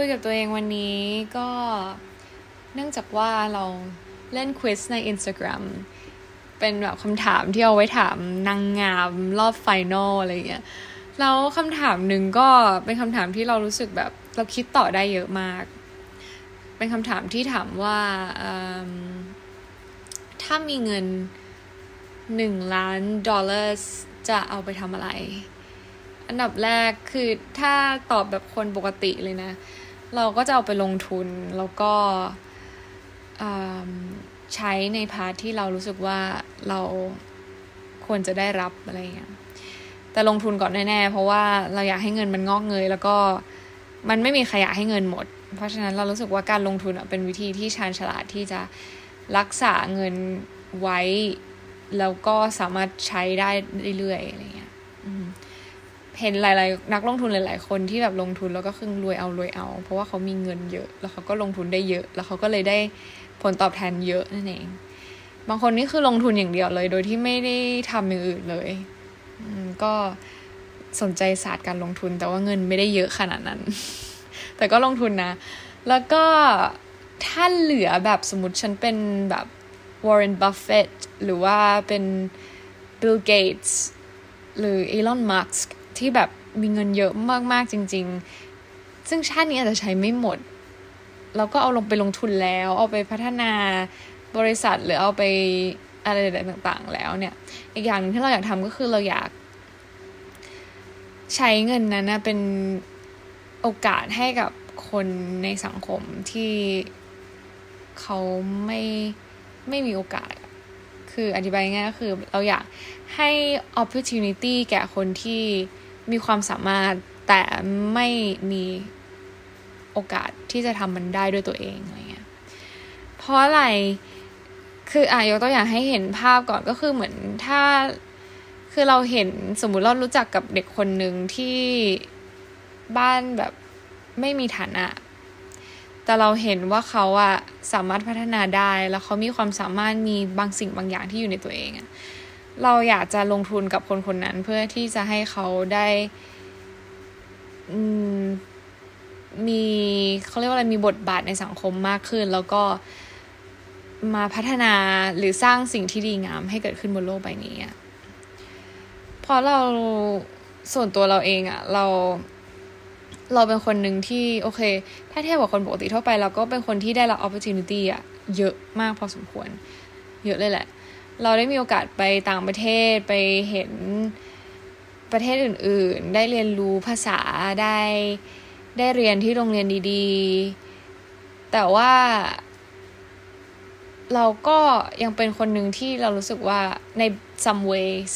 คุยกับตัวเองวันนี้ก็เนื่องจากว่าเราเล่น quiz ใน Instagram เป็นแบบคำถามที่เอาไว้ถามนางงามรอบ final อะไรเงี้ยแล้วคำถามหนึ่งก็เป็นคำถามที่เรารู้สึกแบบเราคิดต่อได้เยอะมาก เป็นคำถามที่ถามว่าถ้ามีเงินหนึ่งล้านดอลลาร์จะเอาไปทำอะไร อันดับแรกคือถ้าตอบแบบคนปกติเลยนะ เราก็จะเอาไปลงทุนแล้วก็ใช้ใน part ที่เรารู้สึกว่าเราควรจะได้รับอะไรเงี้ยแต่ลงทุนก่อนแน่ๆ เพราะว่าเราอยากให้เงินมันงอกเงย แล้วก็มันไม่มีใครอยากให้เงินหมด เพราะฉะนั้นเรารู้สึกว่าการลงทุนเป็นวิธีที่ชาญฉลาดที่จะรักษาเงินไว้ แล้วก็สามารถใช้ได้เรื่อยๆอะไรเงี้ย เห็นหลาย ๆ นักลงทุนหลาย ๆ คนที่แบบลงทุนแล้วก็คึงรวยเอารวยเอา เพราะว่าเขามีเงินเยอะ แล้วเขาก็ลงทุนได้เยอะ แล้วเขาก็เลยได้ผลตอบแทนเยอะนั่นเอง บางคนนี่คือลงทุนอย่างเดียวเลย โดยที่ไม่ได้ทำอย่างอื่นเลยก็สนใจศาสตร์การลงทุน แต่ว่าเงินไม่ได้เยอะขนาดนั้น แต่ก็ลงทุนนะ แล้วก็ถ้าเหลือแบบสมมติฉันเป็นแบบ Warren Buffett หรือว่าเป็น Bill Gates หรือ Elon Musk ที่แบบมีเงินเยอะมากๆจริง ๆ ซึ่งชาตินี้อาจจะใช้ไม่หมดเราก็เอาลงไปลงทุนแล้ว เอาไปพัฒนาบริษัทหรือเอาไปอะไรต่างๆ แล้วเนี่ย อีกอย่างนึงที่เราอยากทำก็คือเราอยากใช้เงินนั้นนะเป็นโอกาสให้กับคนในสังคมที่เขาไม่ไม่มีโอกาส คืออธิบายง่ายก็คือเราอยากให้ opportunity แก่คนที่ มีความสามารถแต่ไม่มีโอกาสที่จะทำมันได้ด้วยตัวเองอะไรเงี้ย เพราะอะไร คืออะยกตัวอย่างให้เห็นภาพก่อนก็คือเหมือนถ้า คือเราเห็นสมมุติเรารู้จักกับเด็กคนหนึ่งที่บ้านแบบไม่มีฐานะ แต่เราเห็นว่าเขาอะสามารถพัฒนาได้ แล้วเขามีความสามารถมีบางสิ่งบางอย่างที่อยู่ในตัวเองอะ เราอยากจะลงทุนกับคนคนนั้นเพื่อที่จะให้เขาได้มีเขาเรียกว่าอะไรมีบทบาทในสังคมมากขึ้น แล้วก็มาพัฒนาหรือสร้างสิ่งที่ดีงามให้เกิดขึ้นบนโลกใบนี้อะพอเราส่วนตัวเราเองอะ่ะเราเราเป็นคนหนึ่งที่โอเค ถ้าเทียบกับคนปกติทั่วไป เราก็เป็นคนที่ได้รับ opportunity อะเยอะมากพอสมควร เยอะเลยแหละ เราได้มีโอกาสไปต่างประเทศไปเห็นประเทศอื่นๆ ได้เรียนรู้ภาษาได้ได้เรียนที่โรงเรียนดีๆ แต่ว่า เราก็ยังเป็นคนหนึ่งที่เรารู้สึกว่าใน some ways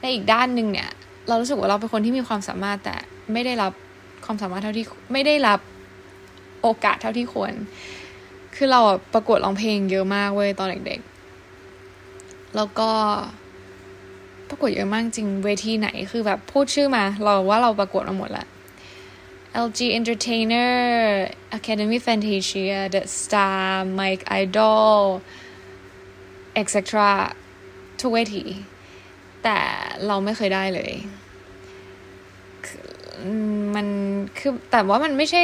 ในอีกด้านหนึ่งเนี่ย เรารู้สึกว่าเราเป็นคนที่มีความสามารถแต่ไม่ได้รับความสามารถเท่าที่ไม่ได้รับโอกาสเท่าที่ควร คือเราประกวดร้องเพลงเยอะมากเว้ยตอนเด็กๆ แล้วก็ประกวดเยอะมากจริงเวทีไหนคือแบบพูดชื่อมา เราว่าเราประกวดมาหมดละ LG Entertainer Academy Fantasia The Star Mike Idol etc ทุกเวที แต่เราไม่เคยได้เลย มันคือแต่ว่ามันไม่ใช่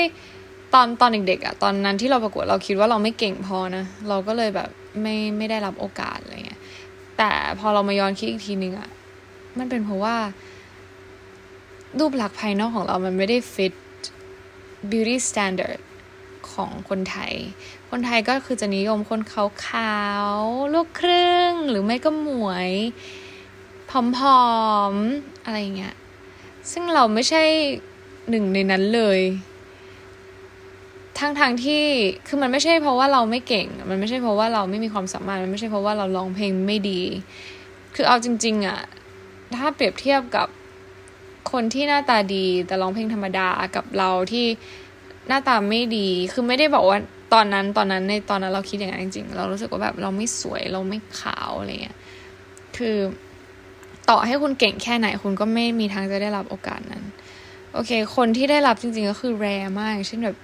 ตอนตอนเด็กๆอะตอนนั้นที่เราประกวดเราคิดว่าเราไม่เก่งพอนะ เราก็เลยแบบไม่ไม่ได้รับโอกาสอะไร แต่พอเรามาย้อนคิดอีกทีนึงอะมันเป็นเพราะว่า รูปลักษณ์ภายนอกของเรามันไม่ได้ฟิต beauty standard ของคนไทย คนไทยก็คือจะนิยมคนขาวๆ ลูกครึ่ง หรือไม่ก็หมวยผอมๆ อะไรเงี้ย ซึ่งเราไม่ใช่หนึ่งในนั้นเลย ทั้งทางที่คือมันไม่ใช่เพราะว่าเราไม่เก่ง มันไม่ใช่เพราะว่าเราไม่มีความสามารถ มันไม่ใช่เพราะว่าเราร้องเพลงไม่ดี คือเอาจริง ๆอะถ้าเปรียบเทียบกับคนที่หน้าตาดีแต่ร้องเพลงธรรมดากับเราที่หน้าตาไม่ดี คือไม่ได้บอกว่าตอนนั้นตอนนั้นในตอนนั้นเราคิดอย่างนั้นจริงๆ เรารู้สึกว่าแบบเราไม่สวยเราไม่ขาวอะไรเงี้ย คือต่อให้คุณเก่งแค่ไหนคุณก็ไม่มีทางจะได้รับโอกาสนั้น โอเค คนที่ได้รับจริง ๆ ก็คือแรมากเช่นแบบ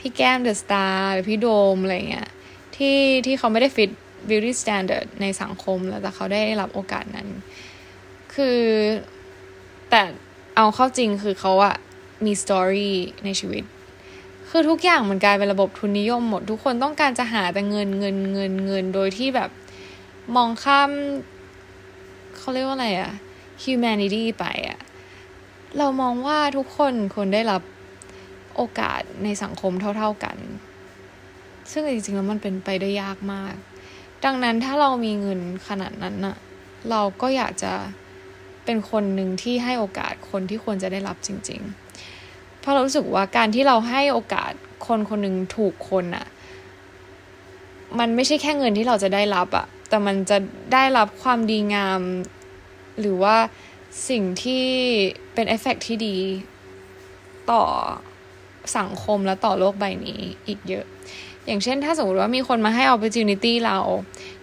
พี่แก้มเดอะสตาร์หรือพี่โดมอะไรเงี้ยที่ที่เขาไม่ได้ fit beauty standard ในสังคมแล้วแต่เขาได้รับโอกาสนั้น คือแต่เอาเข้าจริงคือเขาอะมี story ในชีวิต คือทุกอย่างมันกลายเป็นระบบทุนนิยมหมด ทุกคนต้องการจะหาแต่เงินเงินเงินเงินโดยที่แบบมองข้ามเขาเรียกว่าอะไรอะ humanity ไปอะเรามองว่าทุกคนควรได้รับ โอกาสในสังคมเท่า ๆกัน ซึ่งจริงๆแล้วมันเป็นไปได้ยากมาก ดังนั้นถ้าเรามีเงินขนาดนั้นน่ะ เราก็อยากจะเป็นคนหนึ่งที่ให้โอกาสคนที่ควรจะได้รับจริง ๆ เพราะเรารู้สึกว่าการที่เราให้โอกาสคนคนหนึ่งถูกคนอะมันไม่ใช่แค่เงินที่เราจะได้รับอะแต่มันจะได้รับความดีงาม หรือว่าสิ่งที่เป็นเอฟเฟกที่ดีต่อ สังคมและต่อโลกใบนี้อีกเยอะ อย่างเช่นถ้าสมมติว่ามีคนมาให้ opportunity เรา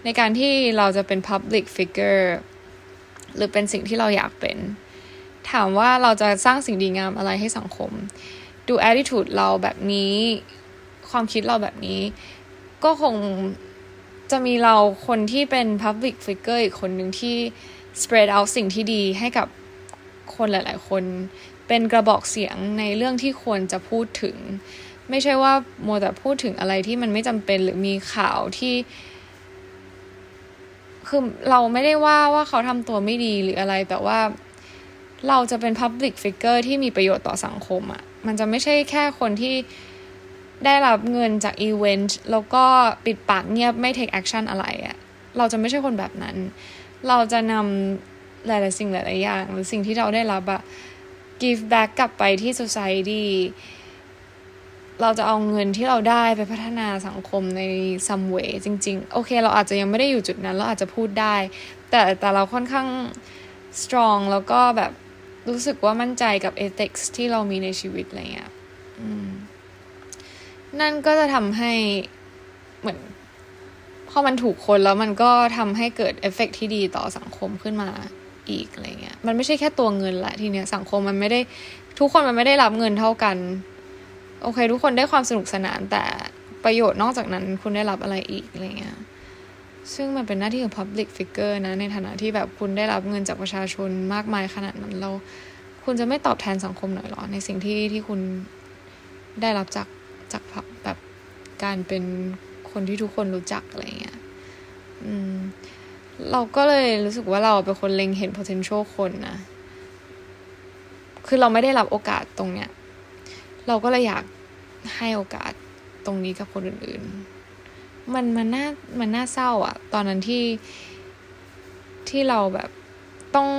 ในการที่เราจะเป็น public figure หรือเป็นสิ่งที่เราอยากเป็น ถามว่าเราจะสร้างสิ่งดีงามอะไรให้สังคม ดู attitude เราแบบนี้ ความคิดเราแบบนี้ ก็คงจะมีเราคนที่เป็น public figure อีกคนหนึ่งที่ spread out สิ่งที่ดีให้กับคนหลาย ๆ คน เป็นกระบอกเสียงในเรื่องที่ควรจะพูดถึง ไม่ใช่ว่าโมแต่พูดถึงอะไรที่มันไม่จำเป็นหรือมีข่าวที่ คือเราไม่ได้ว่าว่าเขาทำตัวไม่ดีหรืออะไร แต่ว่าเราจะเป็น Public Figure ที่มีประโยชน์ต่อสังคมอะ่ะ มันจะไม่ใช่แค่คนที่ได้รับเงินจากอีเวนต์แล้วก็ปิดปากเงียบไม่ take action อะไรอะ่ะ เราจะไม่ใช่คนแบบนั้น เราจะนำหลาย ๆ สิ่งหลาย ๆ อย่าง หรือสิ่งที่เราได้รับอะ give back กลับไปที่ society เราจะเอาเงินที่เราได้ไปพัฒนาสังคมใน some way จริง ๆ โอเค เราอาจจะยังไม่ได้อยู่จุดนั้น เราอาจจะพูดได้ แต่แต่เราค่อนข้าง strong แล้วก็แบบรู้สึกว่ามั่นใจกับ ethics ที่เรามีในชีวิตอะไรเงี้ยนั่นก็จะทำให้เหมือนพอมันถูกคนแล้วมันก็ทำให้เกิดเอฟเฟกที่ดีต่อสังคมขึ้นมา อีกอะไรเงี้ยมันไม่ใช่แค่ตัวเงินแหละทีเนี้ยสังคมมันไม่ได้ทุกคนมันไม่ได้รับเงินเท่ากัน โอเค ทุกคนได้ความสนุกสนานแต่ประโยชน์นอกจากนั้นคุณได้รับอะไรอีกอะไรเงี้ยซึ่งมันเป็นหน้าที่ของ Public Figure นะ ในฐานะที่แบบคุณได้รับเงินจากประชาชนมากมายขนาดนั้นเรา คุณจะไม่ตอบแทนสังคมหน่อยหรอ ในสิ่งที่ที่คุณได้รับจากจากแบบการเป็นคนที่ทุกคนรู้จักอะไรเงี้ย อืม เราก็เลยรู้สึกว่าเราเป็นคนเล็งเห็น potential คนนะ คือเราไม่ได้รับโอกาสตรงเนี้ย เราก็เลยอยากให้โอกาสตรงนี้กับคนอื่นๆ มันมันน่ามันน่าเศร้าอะตอนนั้นที่ที่เราแบบต้อง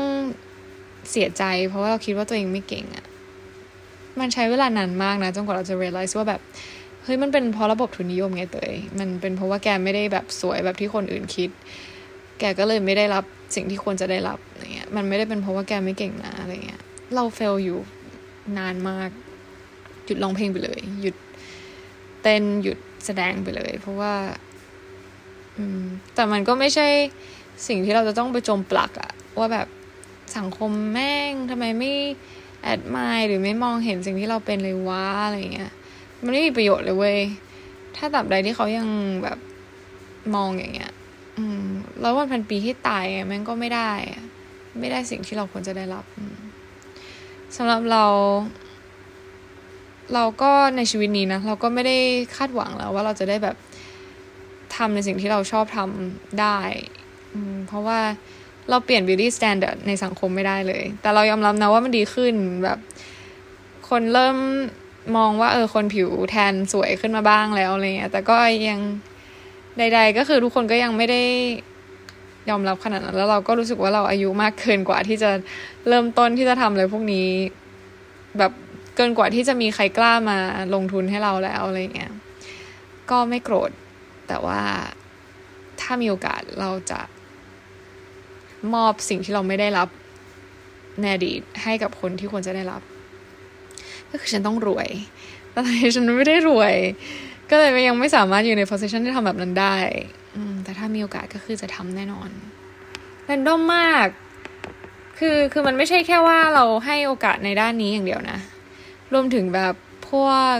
เสียใจ เพราะว่าเราคิดว่าตัวเองไม่เก่งอะมันใช้เวลานานมากนะจนกว่าเราจะ realize ว่าแบบเฮ้ยมันเป็นเพราะระบบทุนนิยมไงเตยมันเป็นเพราะว่าแกไม่ได้แบบสวยแบบที่คนอื่นคิด แกก็เลยไม่ได้รับสิ่งที่ควรจะได้รับอะไรเงี้ย มันไม่ได้เป็นเพราะว่าแกไม่เก่งนะอะไรเงี้ย เราเฟลอยู่นานมาก หยุดร้องเพลงไปเลย หยุดเต้นหยุดแสดงไปเลย เพราะว่า อืม แต่มันก็ไม่ใช่สิ่งที่เราจะต้องไปจมปลักอะว่าแบบสังคมแม่งทำไมไม่แอดมายหรือไม่มองเห็นสิ่งที่เราเป็นเลยวะอะไรเงี้ย มันไม่มีประโยชน์เลยเว้ย ถ้าตับใดที่เขายังแบบมองอย่างเงี้ย อืมแล้ววันพันปีที่ตายแม่งก็ไม่ได้ ไม่ได้สิ่งที่เราควรจะได้รับสำหรับเรา เราก็ในชีวิตนี้นะ เราก็ไม่ได้คาดหวังแล้วว่าเราจะได้แบบทำในสิ่งที่เราชอบทำได้เพราะว่าเราเปลี่ยน beauty standard ในสังคมไม่ได้เลย แต่เรายอมรับนะว่ามันดีขึ้นแบบ คนเริ่มมองว่า เออคนผิวแทนสวยขึ้นมาบ้างแล้วอะไรเงี้ยแต่ก็ยัง ใด ๆ ก็คือทุกคนก็ยังไม่ได้ยอมรับขนาดนั้น แล้วเราก็รู้สึกว่าเราอายุมากเกินกว่าที่จะเริ่มต้นที่จะทำอะไรพวกนี้ แบบเกินกว่าที่จะมีใครกล้ามาลงทุนให้เราแล้วอะไรเงี้ยก็ไม่โกรธ แต่ว่าถ้ามีโอกาสเราจะมอบสิ่งที่เราไม่ได้รับในอดีตให้กับคนที่ควรจะได้รับ ก็คือฉันต้องรวยแต่ตอนนี้ฉันไม่ได้รวย ก็เลยยังไม่สามารถอยู่ใน position ที่ทำแบบนั้นได้อืมแต่ถ้ามีโอกาสก็คือจะทำแน่นอนแรนดอมมาก คือคือมันไม่ใช่แค่ว่าเราให้โอกาสในด้านนี้อย่างเดียวนะ รวมถึงแบบพวก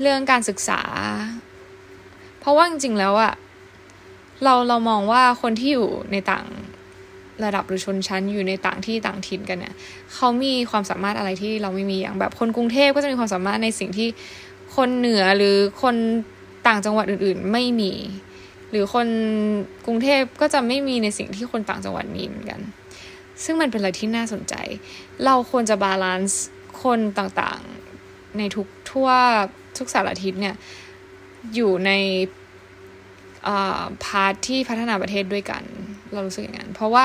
เรื่องการศึกษา เพราะว่าจริงๆแล้วอะเราเรามองว่าคนที่อยู่ในต่างระดับหรือชนชั้นอยู่ในต่างที่ต่างถิ่นกันเนี่ยเขามีความสามารถอะไรที่เราไม่มีอย่างแบบคนกรุงเทพก็จะมีความสามารถในสิ่งที่ คนเหนือหรือคนต่างจังหวัดอื่นๆไม่มี หรือคนกรุงเทพก็จะไม่มีในสิ่งที่คนต่างจังหวัดมีเหมือนกัน ซึ่งมันเป็นอะไรที่น่าสนใจ เราควรจะ balance คนต่างๆในทุกทั่วทุกสารทิศเนี่ยอยู่ใน part ที่พัฒนาประเทศด้วยกัน เรารู้สึกอย่างนั้น เพราะว่า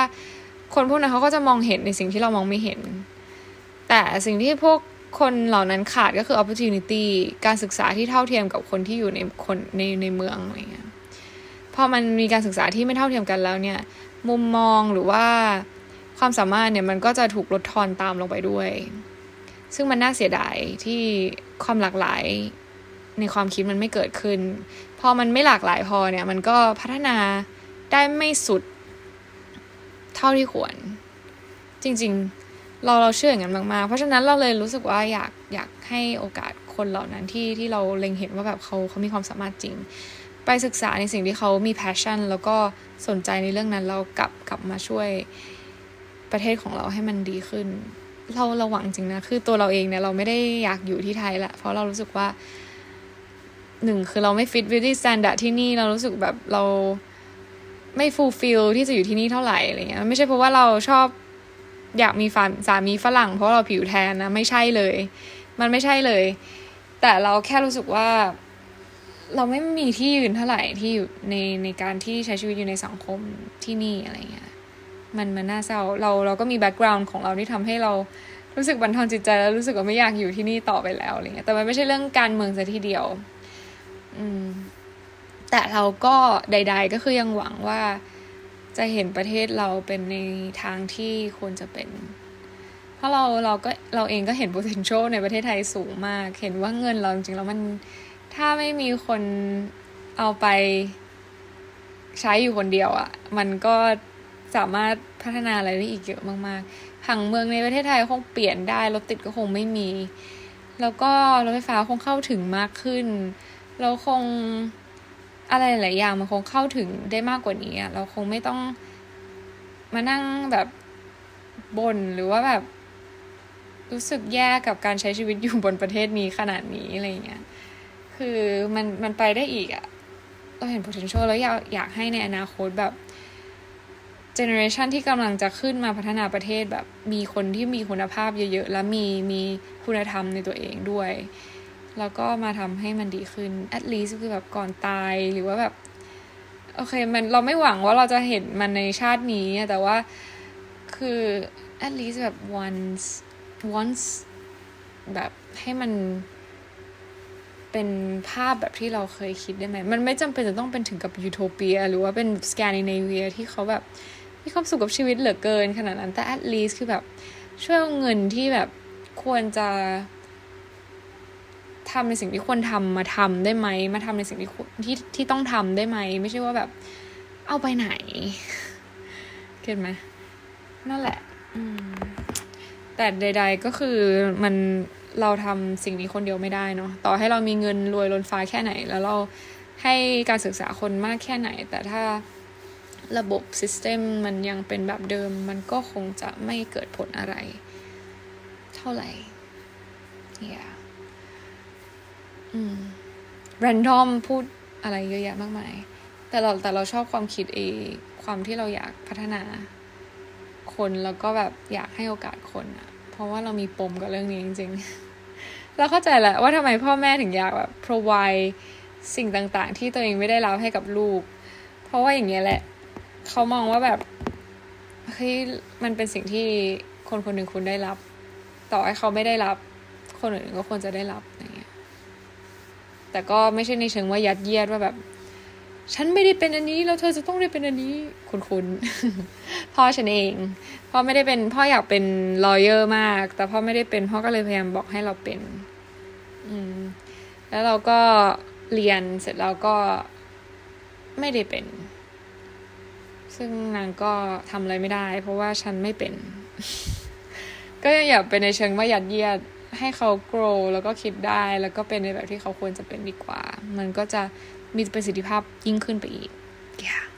คนพวกนั้นเขาก็จะมองเห็นในสิ่งที่เรามองไม่เห็น แต่สิ่งที่พวก คนเหล่านั้นขาดก็คือ opportunity การศึกษาที่เท่าเทียมกับคนที่อยู่ในคนในในเมืองอะไรเงี้ยพอมันมีการศึกษาที่ไม่เท่าเทียมกันแล้วเนี่ย มุมมองหรือว่าความสามารถเนี่ยมันก็จะถูกลดทอนตามลงไปด้วย ซึ่งมันน่าเสียดายที่ความหลากหลายในความคิดมันไม่เกิดขึ้น พอมันไม่หลากหลายพอเนี่ย มันก็พัฒนาได้ไม่สุดเท่าที่ควร จริง ๆ เราเราเชื่ออย่างนั้นมากๆ เพราะฉะนั้นเราเลยรู้สึกว่าอยากอยากให้โอกาสคนเหล่านั้นที่ที่เราเล็งเห็นว่าแบบเขาเขามีความสามารถจริง ไปศึกษาในสิ่งที่เขามี passion แล้วก็สนใจในเรื่องนั้นแล้วกลับกลับมาช่วยประเทศของเราให้มันดีขึ้น เราเราหวังจริงนะ คือตัวเราเองเนี่ยเราไม่ได้อยากอยู่ที่ไทยละเพราะเรารู้สึกว่าหนึ่งคือเราไม่ fit beauty standard ที่นี่เรารู้สึกแบบเราไม่ fulfill ที่จะอยู่ที่นี่เท่าไหร่อะไรเงี้ยไม่ใช่เพราะว่าเราชอบ อยากมีสามีฝรั่ง เพราะเราผิวแทนนะไม่ใช่เลย มันไม่ใช่เลย แต่เราแค่รู้สึกว่า เราไม่มีที่ยืนเท่าไหร่ที่อยู่ในในการที่ใช้ชีวิตอยู่ในสังคมที่นี่อะไรเงี้ยมันมันน่าเศร้าเราเราก็มี background ของเราที่ทำให้เรารู้สึกบั่นทอนจิตใจแล้วรู้สึกว่าไม่อยากอยู่ที่นี่ต่อไปแล้วอะไรเงี้ยแต่มันไม่ใช่เรื่องการเมืองซะทีเดียว อืม แต่เราก็ใด ๆ ก็คือยังหวังว่า จะเห็นประเทศเราเป็นในทางที่ควรจะเป็น เพราะเราเราก็เราเองก็เห็น potential ในประเทศไทยสูงมาก เห็นว่าเงินเราจริงๆแล้วมันถ้าไม่มีคนเอาไปใช้อยู่คนเดียวอะ่ะ มันก็สามารถพัฒนาอะไรได้อีกเยอะมากๆผังเมืองในประเทศไทยคงเปลี่ยนได้รถติดก็คงไม่มี แล้วก็รถไฟฟ้าคงเข้าถึงมากขึ้น เราคง อะไรหลายอย่างมันคงเข้าถึงได้มากกว่านี้อะเราคงไม่ต้องมานั่งแบบบน่นหรือว่าแบบ รู้สึกแย่กับการใช้ชีวิตอยู่บนประเทศนี้ขนาดนี้อะไรเงี้ย คือมันมันไปได้อีกอะเราเห็น potential แล้วอยากอยากให้ในอนาคตแบบเจเนอเรชันที่กำลังจะขึ้นมาพัฒนาประเทศแบบมีคนที่มีคุณภาพเยอะๆ แล้วมีมีคุณธรรมในตัวเองด้วย แล้วก็มาทำให้มันดีขึ้น at least คือแบบก่อนตายหรือว่าแบบ โอเค มันเราไม่หวังว่าเราจะเห็นมันในชาตินี้ แต่ว่าคือ at least แบบ once once แบบให้มันเป็นภาพแบบที่เราเคยคิดได้ไหม มันไม่จำเป็นจะต้องเป็นถึงกับยูโทเปีย หรือว่าเป็นสแกนดิเนเวียที่เขาแบบมีความสุขกับชีวิตเหลือเกินขนาดนั้น แต่ at least คือแบบช่วยเอาเงินที่แบบควรจะ ทำในสิ่งที่ควรทำมาทำได้ไหม มาทำในสิ่งที่ที่ที่ต้องทำได้ไหม ไม่ใช่ว่าแบบ เอาไปไหนเก็ตไหมนั่นแหละแต่ใด ๆ ก็คือมันเราทำสิ่งนี้คนเดียวไม่ได้เนาะต่อให้เรามีเงินรวยล้นฟ้าแค่ไหน แล้วเราให้การศึกษาคนมากแค่ไหน แต่ถ้าระบบซิสเต็มมันยังเป็นแบบเดิม มันก็คงจะไม่เกิดผลอะไร เท่าไหร่ yeah แรนดอมพูดอะไรเยอะแยะมากมาย แต่เราแต่เราชอบความคิดเอความที่เราอยากพัฒนาคนแล้วก็แบบอยากให้โอกาสคนอะเพราะว่าเรามีปมกับเรื่องนี้จริงๆ เราเข้าใจแหละว่าทำไมพ่อแม่ถึงอยากแบบ provide สิ่งต่างๆ ที่ตัวเองไม่ได้รับให้กับลูก เพราะว่าอย่างเงี้ยแหละ เขามองว่าแบบเฮ้ยมันเป็นสิ่งที่คนคนหนึ่งคุณได้รับ ต่อให้เขาไม่ได้รับ คนอื่นก็ควรจะได้รับ แต่ก็ไม่ใช่ในเชิงว่ายัดเยียดว่าแบบ ฉันไม่ได้เป็นอันนี้แล้วเธอจะต้องได้เป็นอันนี้ คุณคุณพ่อฉันเองพ่อไม่ได้เป็นพ่ออยากเป็นลอเยอร์มาก แต่พ่อไม่ได้เป็นพ่อก็เลยพยายามบอกให้เราเป็น อืม แล้วเราก็เรียนเสร็จแล้วก็ไม่ได้เป็น ซึ่งนางก็ทำอะไรไม่ได้ เพราะว่าฉันไม่เป็น ก็อย่าเป็นในเชิงว่ายัดเยียด ให้เขา grow แล้วก็คิดได้ แล้วก็เป็นในแบบที่เขาควรจะเป็นดีกว่า มันก็จะมีประสิทธิภาพยิ่งขึ้นไปอีก yeah